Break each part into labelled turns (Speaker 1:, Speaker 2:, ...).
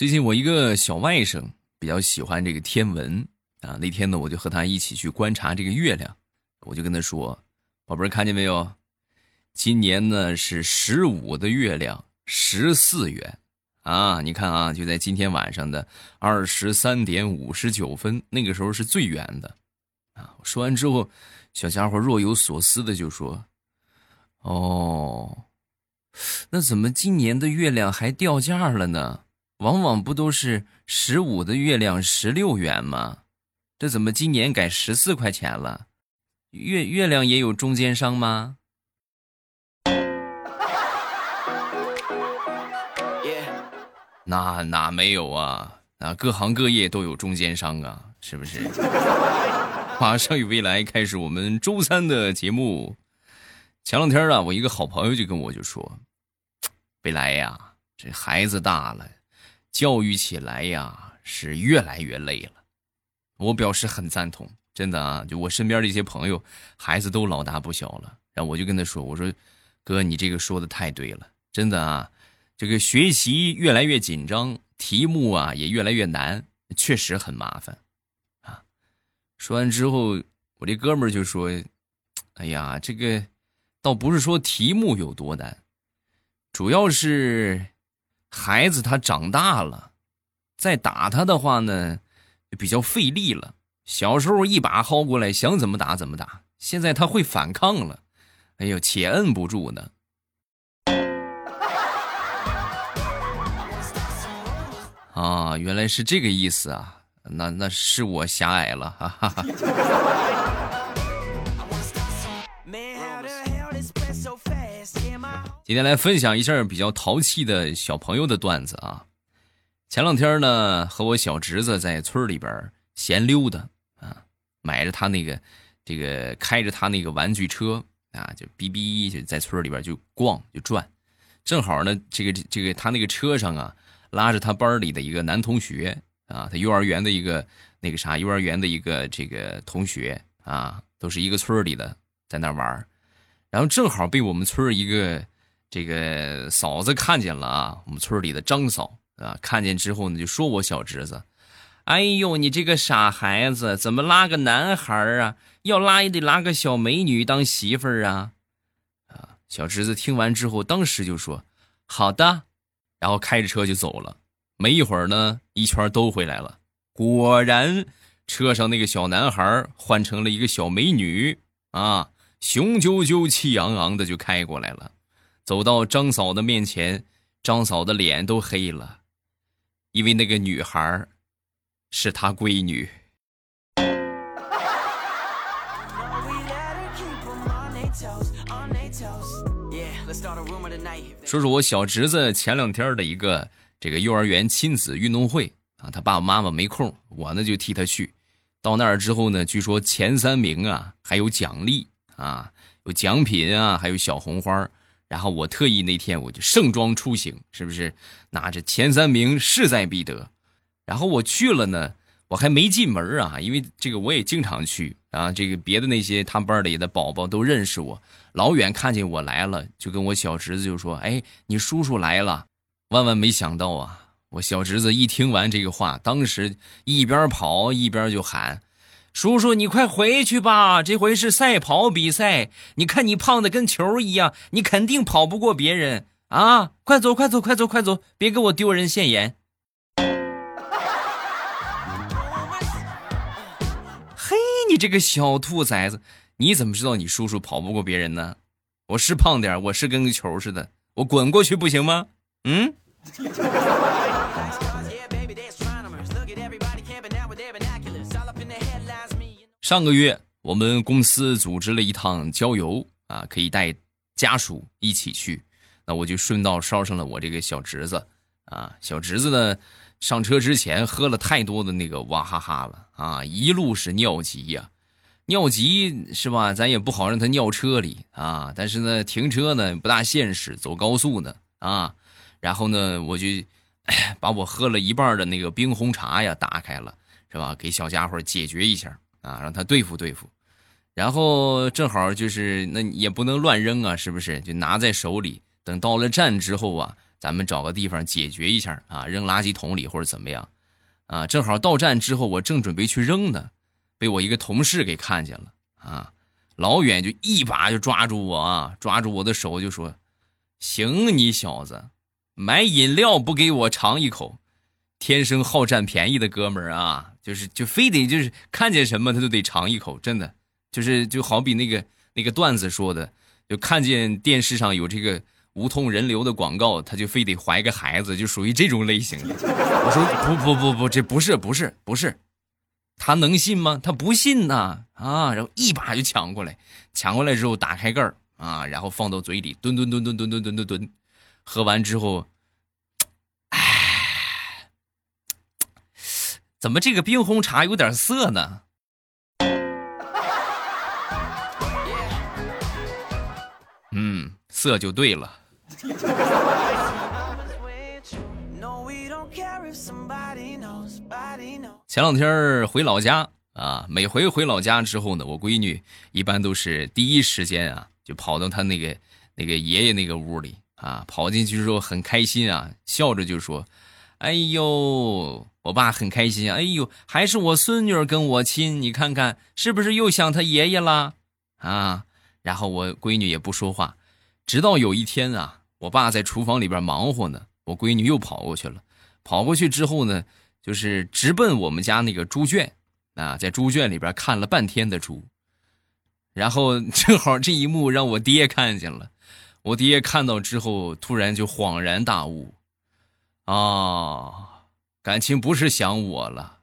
Speaker 1: 最近我一个小外甥比较喜欢这个天文啊，那天呢我就和他一起去观察这个月亮，我就跟他说：“宝贝儿，看见没有？今年呢是十五的月亮十四圆啊！你看啊，就在今天晚上的二十三点五十九分，那个时候是最圆的啊！”说完之后，小家伙若有所思的就说：“哦，那怎么今年的月亮还掉价了呢？”往往不都是十五的月亮十六圆吗？这怎么今年改十四块钱了？月月亮也有中间商吗？那哪没有啊？啊，各行各业都有中间商啊，是不是？马上与未来开始我们周三的节目。前两天啊，我一个好朋友就跟我就说：“未来呀，这孩子大了。”教育起来呀，是越来越累了。我表示很赞同，真的啊，就我身边的一些朋友，孩子都老大不小了。然后我就跟他说：“我说，哥，你这个说的太对了，真的啊，这个学习越来越紧张，题目啊也越来越难，确实很麻烦啊。”说完之后，我这哥们儿就说：“哎呀，这个倒不是说题目有多难，主要是……”孩子他长大了，再打他的话呢，比较费力了。小时候一把薅过来，想怎么打怎么打。现在他会反抗了，哎呦，且摁不住呢。啊，原来是这个意思啊！那那是我狭隘了，哈哈哈。今天来分享一下比较淘气的小朋友的段子啊！前两天呢，和我小侄子在村里边闲溜达啊，买着他那个这个开着他那个玩具车啊，就哔哔就在村里边就逛就转，正好呢，这个这个他那个车上啊，拉着他班里的一个男同学啊，他幼儿园的一个那个啥，幼儿园的一个这个同学啊，都是一个村里的，在那玩然后正好被我们村一个。这个嫂子看见了啊，我们村里的张嫂啊，看见之后呢，就说我小侄子：“哎呦，你这个傻孩子，怎么拉个男孩啊？要拉也得拉个小美女当媳妇儿啊！”啊，小侄子听完之后，当时就说：“好的。”然后开着车就走了。没一会儿呢，一圈都回来了，果然车上那个小男孩换成了一个小美女啊，雄赳赳、气昂昂的就开过来了。走到张嫂的面前，张嫂的脸都黑了，因为那个女孩是她闺女。说说我小侄子前两天的一个这个幼儿园亲子运动会啊，他爸爸妈妈没空，我呢就替他去。到那儿之后呢，据说前三名啊还有奖励啊，有奖品啊，还有小红花。然后我特意那天我就盛装出行，是不是拿着前三名势在必得？然后我去了呢，我还没进门啊，因为这个我也经常去啊。这个别的那些他班里的宝宝都认识我，老远看见我来了，就跟我小侄子就说：“哎，你叔叔来了。”万万没想到啊，我小侄子一听完这个话，当时一边跑一边就喊。叔叔，你快回去吧！这回是赛跑比赛，你看你胖的跟球一样，你肯定跑不过别人啊！快走，快走，快走，快走，别给我丢人现眼！嘿，你这个小兔崽子，你怎么知道你叔叔跑不过别人呢？我是胖点，我是跟个球似的，我滚过去不行吗？嗯。上个月我们公司组织了一趟郊游啊，可以带家属一起去。那我就顺道捎上了我这个小侄子啊。小侄子呢，上车之前喝了太多的那个娃哈哈了啊，一路是尿急呀。尿急是吧？咱也不好让他尿车里啊。但是呢，停车呢不大现实，走高速呢啊。然后呢，我就把我喝了一半的那个冰红茶呀打开了，是吧？给小家伙解决一下。啊，让他对付对付，然后正好就是那也不能乱扔啊，是不是？就拿在手里，等到了站之后啊，咱们找个地方解决一下啊，扔垃圾桶里或者怎么样，啊，正好到站之后，我正准备去扔呢，被我一个同事给看见了啊，老远就一把就抓住我啊，抓住我的手就说：“行，你小子，买饮料不给我尝一口，天生好占便宜的哥们儿啊，就是就非得就是看见什么他都得尝一口，真的就是就好比那个那个段子说的，就看见电视上有这个。”无痛人流的广告，他就非得怀个孩子，就属于这种类型的。我说不不不不，这不是不是不是，他能信吗？他不信呐啊！然后一把就抢过来，抢过来之后打开盖儿啊，然后放到嘴里吨吨吨吨吨吨吨吨吨，喝完之后，怎么这个冰红茶有点涩呢？嗯，涩就对了。前两天回老家啊，每回回老家之后呢，我闺女一般都是第一时间啊，就跑到她那个那个爷爷那个屋里啊，跑进去之后很开心啊，笑着就说：“哎呦，我爸很开心，哎呦，还是我孙女跟我亲，你看看是不是又想他爷爷了啊？”然后我闺女也不说话，直到有一天啊。我爸在厨房里边忙活呢，我闺女又跑过去了。跑过去之后呢，就是直奔我们家那个猪圈，啊，在猪圈里边看了半天的猪。然后 正好这一幕让我爹看见了，我爹看到之后突然就恍然大悟，啊，感情不是想我了，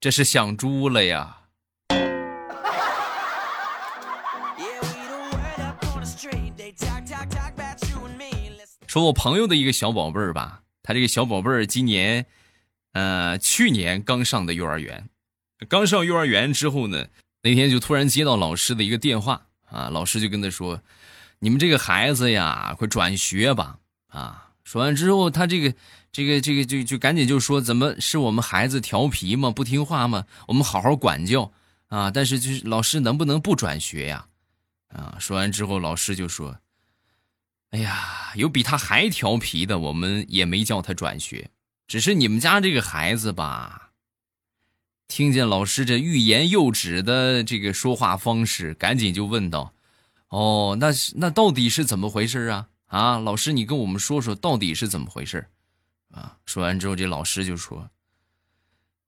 Speaker 1: 这是想猪了呀。说我朋友的一个小宝贝儿吧，他这个小宝贝儿今年，呃，去年刚上的幼儿园，刚上幼儿园之后呢，那天就突然接到老师的一个电话啊，老师就跟他说：“你们这个孩子呀，快转学吧！”啊，说完之后，他这个这个这个就就赶紧就说：“怎么是我们孩子调皮吗？不听话吗？我们好好管教啊！但是就是老师能不能不转学呀？”啊，说完之后，老师就说。哎呀，有比他还调皮的，我们也没叫他转学。只是你们家这个孩子吧，听见老师这欲言又止的这个说话方式，赶紧就问道：“哦，那那到底是怎么回事啊？啊，老师，你跟我们说说到底是怎么回事？”啊，说完之后，这老师就说：“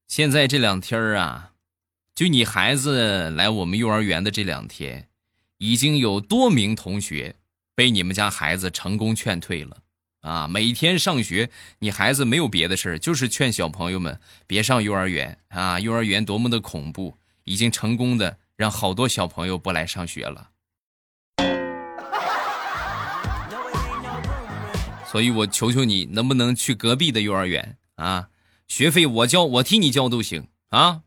Speaker 1: 现在这两天啊，就你孩子来我们幼儿园的这两天，已经有多名同学。”被你们家孩子成功劝退了，啊！每天上学，你孩子没有别的事就是劝小朋友们别上幼儿园啊！幼儿园多么的恐怖，已经成功的让好多小朋友不来上学了。所以我求求你，能不能去隔壁的幼儿园啊？学费我交，我替你交都行啊。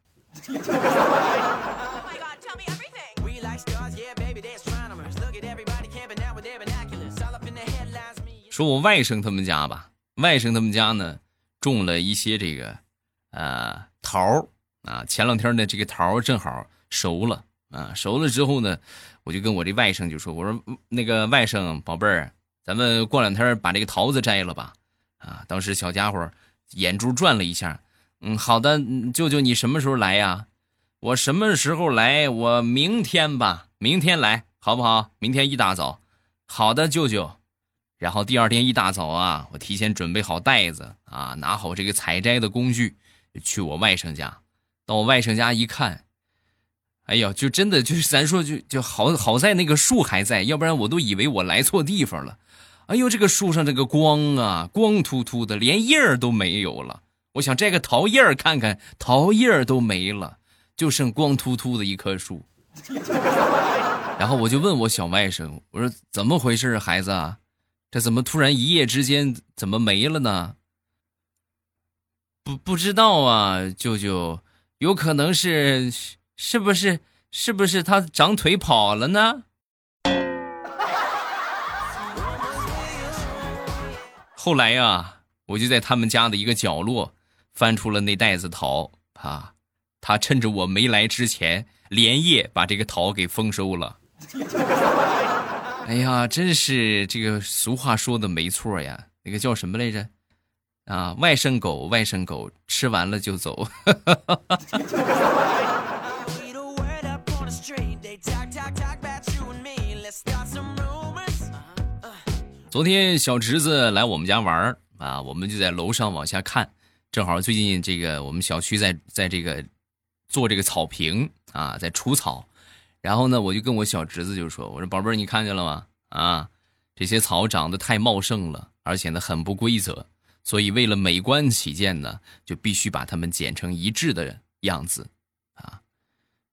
Speaker 1: 说我外甥他们家吧，外甥他们家呢种了一些这个，呃桃啊，前两天呢这个桃正好熟了啊，熟了之后呢，我就跟我这外甥就说，我说那个外甥宝贝儿，咱们过两天把这个桃子摘了吧，啊，当时小家伙眼珠转了一下，嗯，好的，舅舅你什么时候来呀？我什么时候来？我明天吧，明天来好不好？明天一大早，好的，舅舅。然后第二天一大早啊，我提前准备好袋子啊，拿好这个采摘的工具，去我外甥家。到我外甥家一看，哎呀，就真的就是咱说就就好好在那个树还在，要不然我都以为我来错地方了。哎呦，这个树上这个光啊，光秃秃的，连叶儿都没有了。我想摘个桃叶儿看看，桃叶儿都没了，就剩光秃秃的一棵树。然后我就问我小外甥，我说怎么回事，孩子啊？这怎么突然一夜之间怎么没了呢？不不知道啊，舅舅，有可能是是不是是不是他长腿跑了呢？后来呀，我就在他们家的一个角落翻出了那袋子桃啊，他趁着我没来之前，连夜把这个桃给丰收了。哎呀，真是这个俗话说的没错呀！那个叫什么来着？啊，外甥狗，外甥狗，吃完了就走。昨天小侄子来我们家玩啊，我们就在楼上往下看，正好最近这个我们小区在在这个做这个草坪啊，在除草，然后呢，我就跟我小侄子就说：“我说宝贝儿，你看见了吗？啊，这些草长得太茂盛了，而且呢很不规则，所以为了美观起见呢，就必须把它们剪成一致的样子啊。”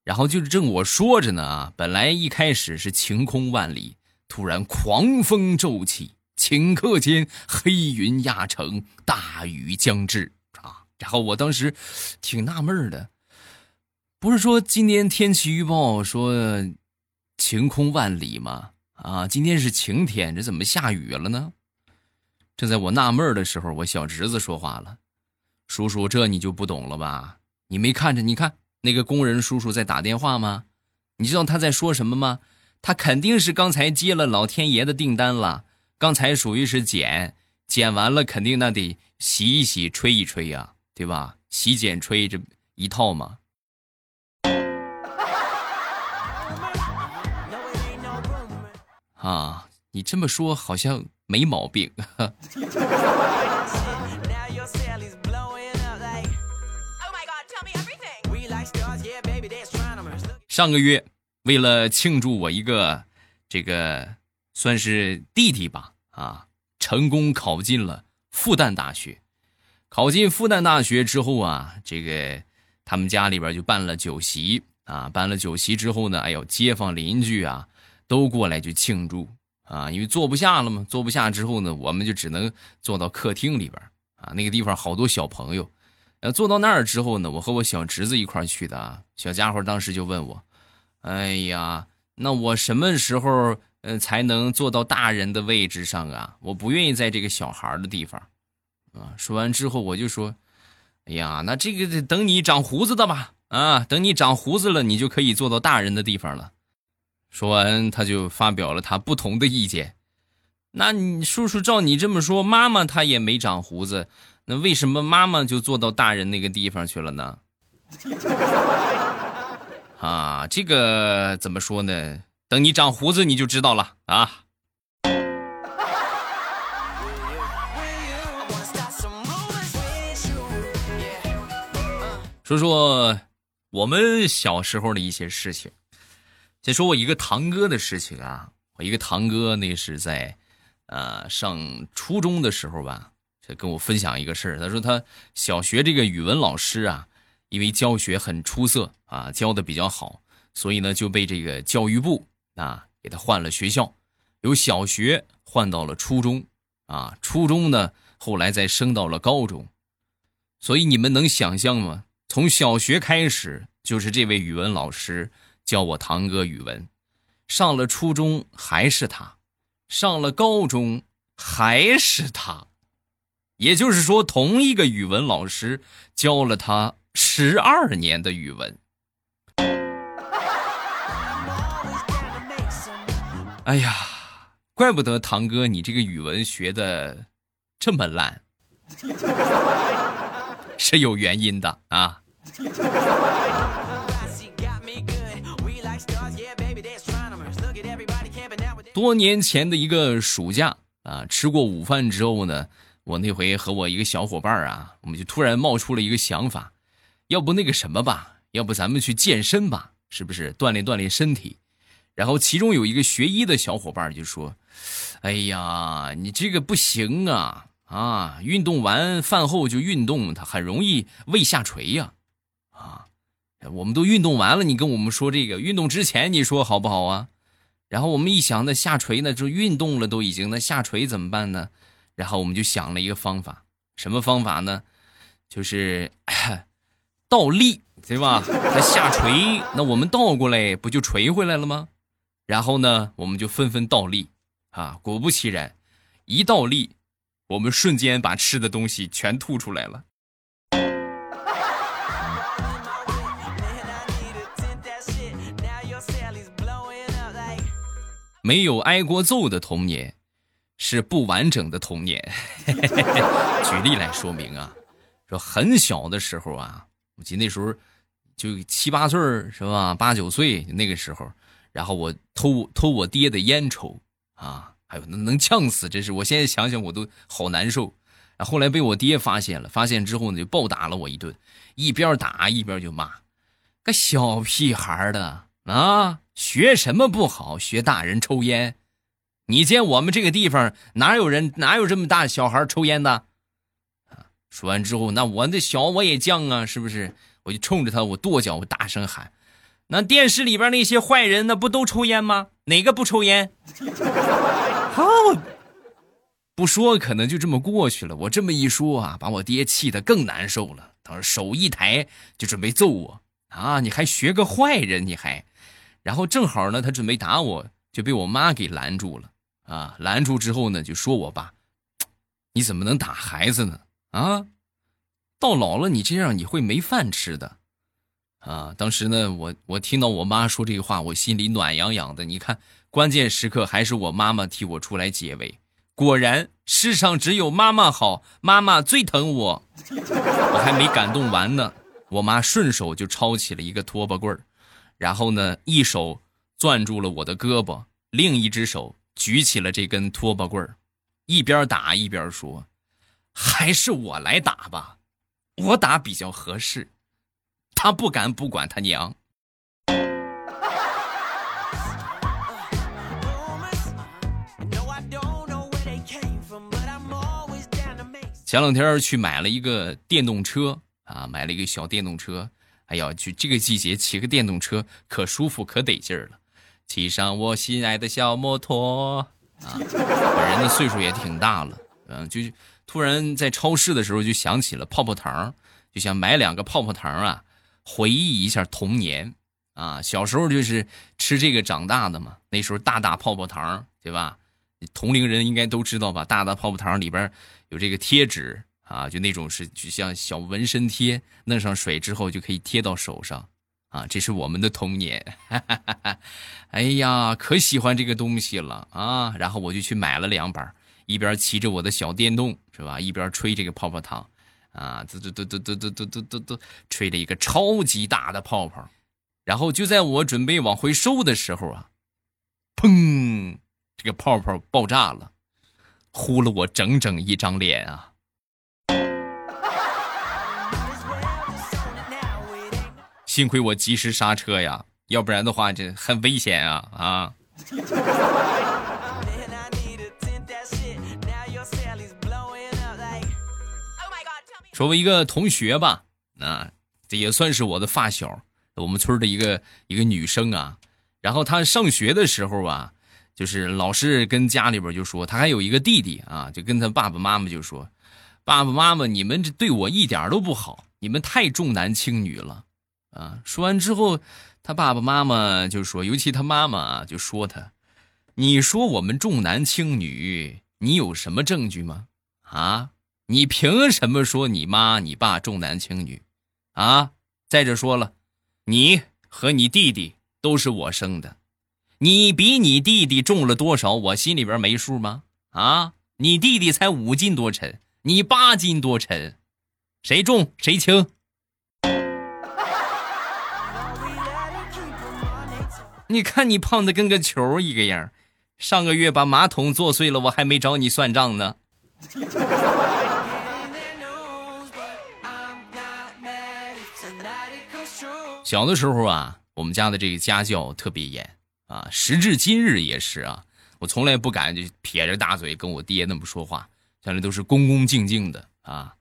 Speaker 1: 然后就是正我说着呢啊，本来一开始是晴空万里。突然狂风骤起，顷刻间黑云压城，大雨将至啊！然后我当时挺纳闷的，不是说今天天气预报说晴空万里吗？啊，今天是晴天，这怎么下雨了呢？正在我纳闷的时候，我小侄子说话了：“叔叔，这你就不懂了吧？你没看着？你看那个工人叔叔在打电话吗？你知道他在说什么吗？”他肯定是刚才接了老天爷的订单了，刚才属于是剪，剪完了肯定那得洗一洗、吹一吹呀，对吧？洗、剪、吹这一套嘛。啊，你这么说好像没毛病。上个月。为了庆祝我一个这个算是弟弟吧，啊，成功考进了复旦大学。考进复旦大学之后啊，这个他们家里边就办了酒席啊，办了酒席之后呢，哎呦，街坊邻居啊都过来去庆祝啊，因为坐不下了嘛，坐不下之后呢，我们就只能坐到客厅里边啊，那个地方好多小朋友。呃，坐到那儿之后呢，我和我小侄子一块去的啊，小家伙当时就问我。哎呀，那我什么时候嗯才能坐到大人的位置上啊？我不愿意在这个小孩的地方，啊！说完之后我就说，哎呀，那这个等你长胡子的吧，啊，等你长胡子了，你就可以坐到大人的地方了。说完，他就发表了他不同的意见。那你叔叔照你这么说，妈妈她也没长胡子，那为什么妈妈就坐到大人那个地方去了呢？啊，这个怎么说呢？等你长胡子你就知道了啊。说说我们小时候的一些事情。先说我一个堂哥的事情啊，我一个堂哥那是在，呃，上初中的时候吧，就跟我分享一个事儿。他说他小学这个语文老师啊。因为教学很出色啊，教的比较好，所以呢就被这个教育部啊给他换了学校，由小学换到了初中，啊，初中呢后来再升到了高中，所以你们能想象吗？从小学开始就是这位语文老师教我堂哥语文，上了初中还是他，上了高中还是他，也就是说同一个语文老师教了他。十二年的语文，哎呀，怪不得堂哥你这个语文学的这么烂，是有原因的啊。多年前的一个暑假啊，吃过午饭之后呢，我那回和我一个小伙伴啊，我们就突然冒出了一个想法。要不那个什么吧，要不咱们去健身吧，是不是锻炼锻炼身体？然后其中有一个学医的小伙伴就说：“哎呀，你这个不行啊啊！运动完饭后就运动，它很容易胃下垂呀啊！我们都运动完了，你跟我们说这个，运动之前你说好不好啊？然后我们一想，那下垂呢，就运动了都已经，那下垂怎么办呢？然后我们就想了一个方法，什么方法呢？就是。倒立对吧？它下垂，那我们倒过来不就垂回来了吗？然后呢，我们就纷纷倒立，啊，果不其然，一倒立，我们瞬间把吃的东西全吐出来了。没有挨过揍的童年，是不完整的童年。举例来说明啊，说很小的时候啊，我记得那时候就七八岁是吧？八九岁那个时候，然后我偷偷我爹的烟抽啊，还有能能呛死，这是我现在想想我都好难受。后来被我爹发现了，发现之后呢，就暴打了我一顿，一边打一边就骂：“个小屁孩的啊，学什么不好？学大人抽烟？你见我们这个地方哪有人哪有这么大小孩抽烟的？”啊！说完之后，那我那小我也犟啊，是不是？我就冲着他，我跺脚，我大声喊：“那电视里边那些坏人，那不都抽烟吗？哪个不抽烟？” 好。不说可能就这么过去了。我这么一说啊，把我爹气得更难受了。当时手一抬就准备揍我啊！你还学个坏人？你还……然后正好呢，他准备打我，就被我妈给拦住了啊！拦住之后呢，就说我爸：“ 你怎么能打孩子呢？啊，到老了你这样你会没饭吃的啊！”当时呢，我我听到我妈说这个话，我心里暖洋洋的。你看，关键时刻还是我妈妈替我出来解围。果然，世上只有妈妈好，妈妈最疼我。我还没感动完呢，我妈顺手就抄起了一个拖把棍儿，然后呢，一手攥住了我的胳膊，另一只手举起了这根拖把棍儿，一边打一边说：“还是我来打吧，我打比较合适。”他不敢不管他娘。前两天去买了一个电动车啊，买了一个小电动车。哎呀，去这个季节骑个电动车可舒服可得劲儿了。骑上我心爱的小摩托啊，本人的岁数也挺大了，嗯，就突然在超市的时候就想起了泡泡糖，就想买两个泡泡糖啊，回忆一下童年啊。小时候就是吃这个长大的嘛，那时候大大泡泡糖，对吧？同龄人应该都知道吧？大大泡泡糖里边有这个贴纸啊，就那种是就像小纹身贴，弄上水之后就可以贴到手上啊。这是我们的童年，哈哈哈哈哎呀，可喜欢这个东西了啊！然后我就去买了两板，一边骑着我的小电动是吧，一边吹这个泡泡糖啊，嘟嘟嘟嘟嘟嘟嘟嘟嘟嘟，吹了一个超级大的泡泡。然后就在我准备往回收的时候啊，砰！这个泡泡爆炸了，糊了我整整一张脸啊！幸亏我及时刹车呀，要不然的话这很危险啊啊！说我一个同学吧，啊，这也算是我的发小，我们村的一个一个女生啊，然后她上学的时候啊。就是老是跟家里边就说她还有一个弟弟啊，就跟他爸爸妈妈就说：“爸爸妈妈，你们这对我一点都不好，你们太重男轻女了。”啊，说完之后，他爸爸妈妈就说，尤其他妈妈，就说他：“你说我们重男轻女，你有什么证据吗？啊，你凭什么说你妈你爸重男轻女？啊，再者说了，你和你弟弟都是我生的。”你比你弟弟重了多少？我心里边没数吗？啊，你弟弟才五斤多沉，你八斤多沉，谁重谁轻？你看你胖的跟个球一个样，上个月把马桶坐碎了，我还没找你算账呢。小的时候啊，我们家的这个家教特别严。啊，时至今日也是啊，我从来不敢就撇着大嘴跟我爹那么说话，向来都是恭恭敬敬的啊。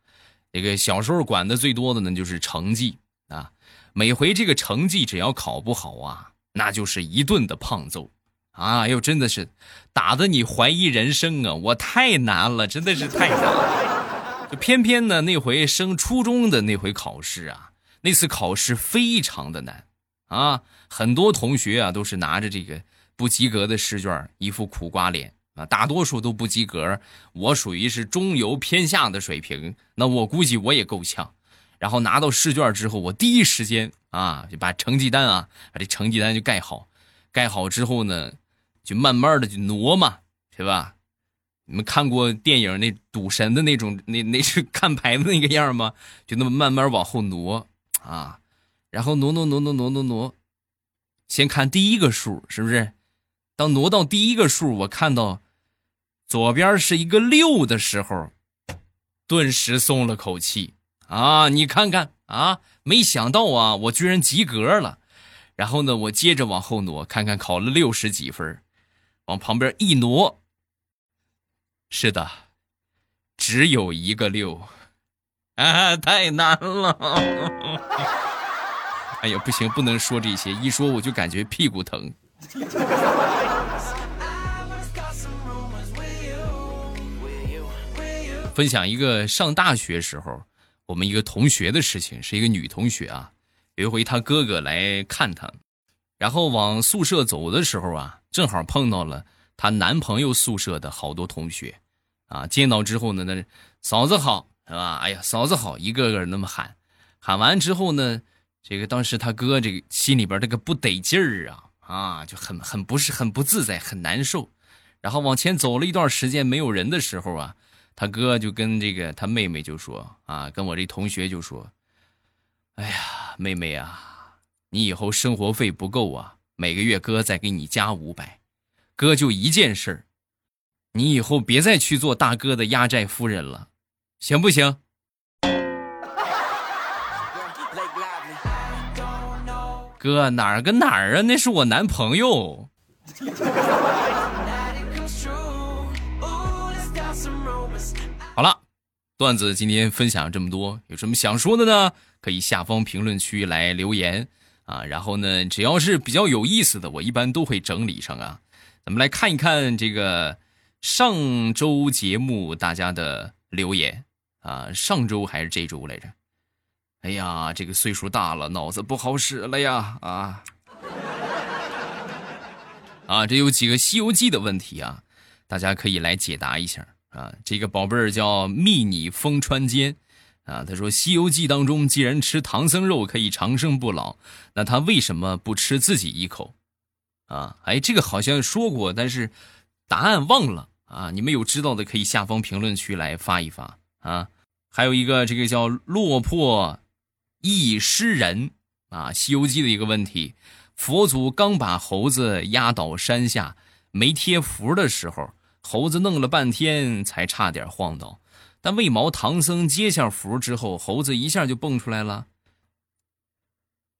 Speaker 1: 这个小时候管的最多的呢，就是成绩啊。每回这个成绩只要考不好啊，那就是一顿的胖揍啊，又真的是打的你怀疑人生啊。我太难了，真的是太难了。就偏偏呢，那回升初中的那回考试啊，那次考试非常的难。啊，很多同学啊都是拿着这个不及格的试卷，一副苦瓜脸啊，大多数都不及格。我属于是中游偏下的水平，那我估计我也够呛。然后拿到试卷之后，我第一时间啊就把成绩单啊把这成绩单就盖好，盖好之后呢，就慢慢的就挪嘛，是吧？你们看过电影那赌神的那种那那是 看牌的那个样吗？就那么慢慢往后挪啊，然后挪挪挪挪挪挪挪，先看第一个数，是不是？当挪到第一个数，我看到左边是一个六的时候，顿时松了口气啊！你看看啊，没想到啊，我居然及格了。然后呢，我接着往后挪，看看考了六十几分，往旁边一挪，是的，只有一个六，啊，太难了！哎呀，不行，不能说这些，一说我就感觉屁股疼。分享一个上大学时候我们一个同学的事情，是一个女同学啊。有一回她哥哥来看她，然后往宿舍走的时候啊，正好碰到了她男朋友宿舍的好多同学，啊，见到之后呢，那嫂子好是吧？哎呀，嫂子好，一个个那么喊，喊完之后呢，这个当时他哥这个心里边这个不得劲儿啊。啊，就很很不是很不自在，很难受。然后往前走了一段时间，没有人的时候啊，他哥就跟这个他妹妹就说啊，跟我这同学就说：“哎呀，妹妹啊，你以后生活费不够啊，每个月哥再给你加五百。哥就一件事儿，你以后别再去做大哥的压寨夫人了，行不行？”哥哪儿跟哪儿啊？那是我男朋友。好了，段子今天分享这么多，有什么想说的呢？可以下方评论区来留言啊。然后呢，只要是比较有意思的，我一般都会整理上啊。咱们来看一看这个上周节目大家的留言啊，上周还是这周来着？哎呀，这个岁数大了，脑子不好使了呀！啊啊，这有几个《西游记》的问题啊，大家可以来解答一下啊。这个宝贝儿叫蜜你风川间啊，他说《西游记》当中，既然吃唐僧肉可以长生不老，那他为什么不吃自己一口？啊，哎，这个好像说过，但是答案忘了啊。你们有知道的可以下方评论区来发一发啊。还有一个，这个叫落魄。忆诗人啊，《西游记》的一个问题：佛祖刚把猴子压倒山下，没贴符的时候，猴子弄了半天才差点晃倒。但为毛唐僧接下符之后，猴子一下就蹦出来了？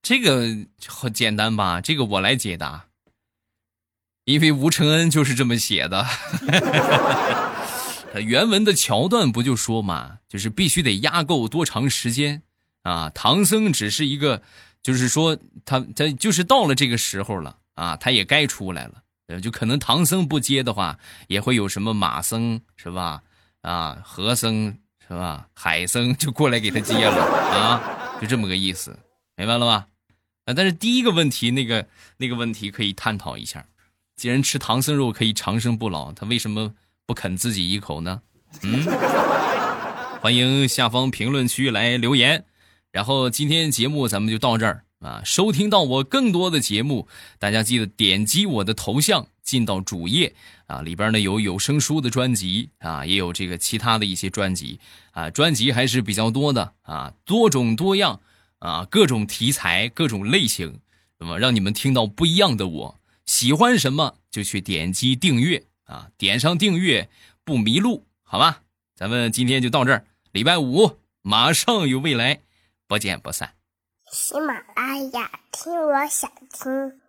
Speaker 1: 这个很简单吧？这个我来解答。因为吴承恩就是这么写的。原文的桥段不就说嘛，就是必须得压够多长时间。啊，唐僧只是一个，就是说他他就是到了这个时候了啊，他也该出来了。呃，就可能唐僧不接的话，也会有什么马僧是吧？啊，和僧是吧？海僧就过来给他接了啊，就这么个意思，明白了吧？啊，但是第一个问题那个那个问题可以探讨一下，既然吃唐僧肉可以长生不老，他为什么不啃自己一口呢？嗯，欢迎下方评论区来留言。然后今天节目咱们就到这儿啊！收听到我更多的节目，大家记得点击我的头像进到主页啊，里边呢有有声书的专辑啊，也有这个其他的一些专辑啊，专辑还是比较多的啊，多种多样啊，各种题材、各种类型，那么让你们听到不一样的我。喜欢什么就去点击订阅啊，点上订阅不迷路，好吧？咱们今天就到这儿，礼拜五马上有未来。不见不散。
Speaker 2: 喜马拉雅，听我想听。